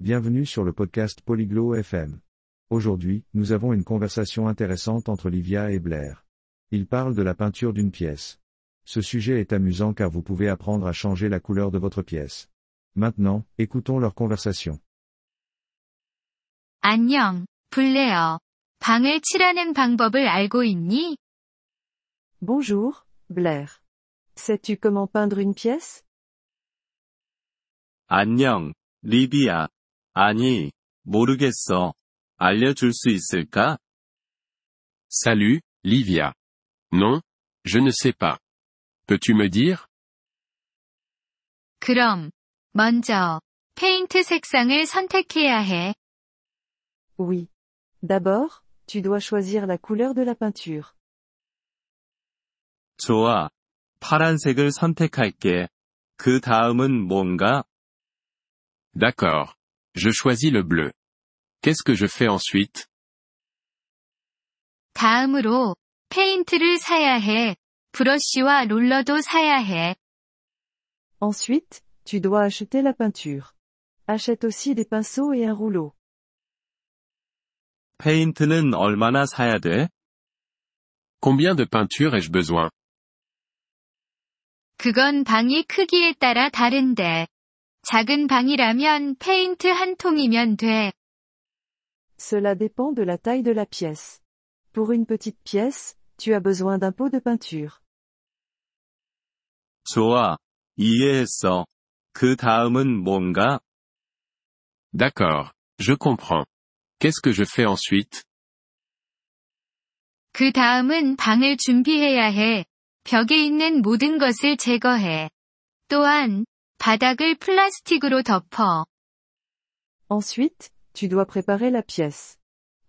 Bienvenue sur le podcast Polyglot FM. Aujourd'hui, nous avons une conversation intéressante entre Livia et Blair. Ils parlent de la peinture d'une pièce. Ce sujet est amusant car vous pouvez apprendre à changer la couleur de votre pièce. Maintenant, écoutons leur conversation. 안녕, 블레어. 방을 칠하는 방법을 알고 있니? Bonjour, Blair. Sais-tu comment peindre une pièce 안녕, 리비야. 아니, 모르겠어. 알려줄 수 있을까? Salut, Livia. Non, je ne sais pas. Peux-tu me dire 그럼, 먼저, 페인트 색상을 선택해야 해. Oui. D'abord, tu dois choisir la couleur de la peinture. 좋아. 파란색을 선택할게. 그 다음은 뭔가? D'accord. Je choisis le bleu. Qu'est-ce que je fais ensuite 다음으로, 페인트를 사야 해. 브러쉬와 롤러도 사야 해. Ensuite, tu dois acheter la peinture. Achète aussi des pinceaux et un rouleau. 페인트는 얼마나 사야 돼? Combien de peinture ai-je besoin 그건 방이 크기에 따라 다른데. 작은 방이라면 페인트 한 통이면 돼. Cela dépend de la taille de la pièce. Pour une petite pièce, tu as besoin d'un pot de peinture. 좋아. 이해했어. 그 다음은 뭔가? D'accord. Je comprends. Qu'est-ce que je fais ensuite 그 다음은 방을 준비해야 해. 벽에 있는 모든 것을 제거해. 또한, 바닥을 플라스틱으로 덮어. Ensuite, tu dois préparer la pièce.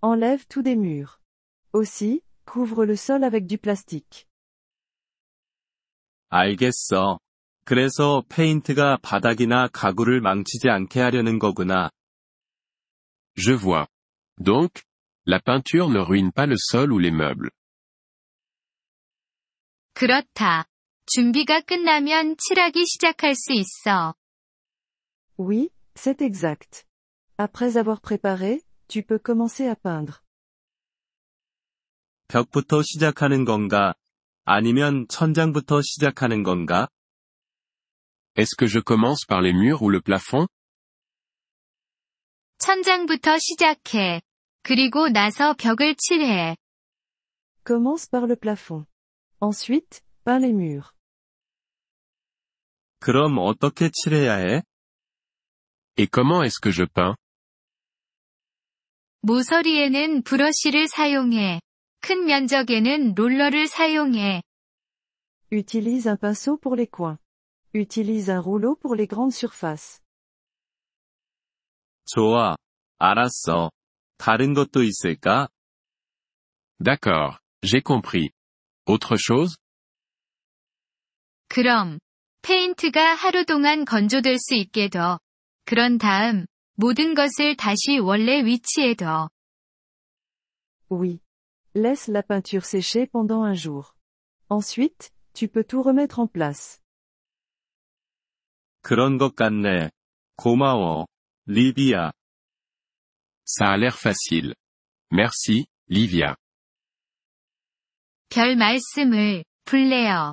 Enlève tout des murs. Aussi, couvre le sol avec du plastique. 알겠어. 그래서 페인트가 바닥이나 가구를 망치지 않게 하려는 거구나. Je vois. Donc, la peinture ne ruine pas le sol ou les meubles. 그렇다. 준비가 끝나면 칠하기 시작할 수 있어. Oui, c'est exact. Après avoir préparé, tu peux commencer à peindre. 벽부터 시작하는 건가? 아니면 천장부터 시작하는 건가? Est-ce que je commence par les murs ou le plafond 천장부터 시작해. 그리고 나서 벽을 칠해. Commence par le plafond. Ensuite, peins les murs. 그럼 어떻게 칠해야 해? Et comment est-ce que je peins 모서리에는 브러쉬를 사용해. 큰 면적에는 롤러를 사용해. Utilise un pinceau pour les coins. Utilise un rouleau pour les grandes surfaces. 좋아. 알았어. 다른 것도 있을까? D'accord. J'ai compris. Autre chose 그럼, 페인트가 하루 동안 건조될 수 있게 둬. 그런 다음, 모든 것을 다시 원래 위치에 둬. Oui. Laisse la peinture sécher pendant un jour. Ensuite, tu peux tout remettre en place. 그런 것 같네. 고마워. 리비야. Ça a l'air facile. Merci, Livia. 별 말씀을, 블레어.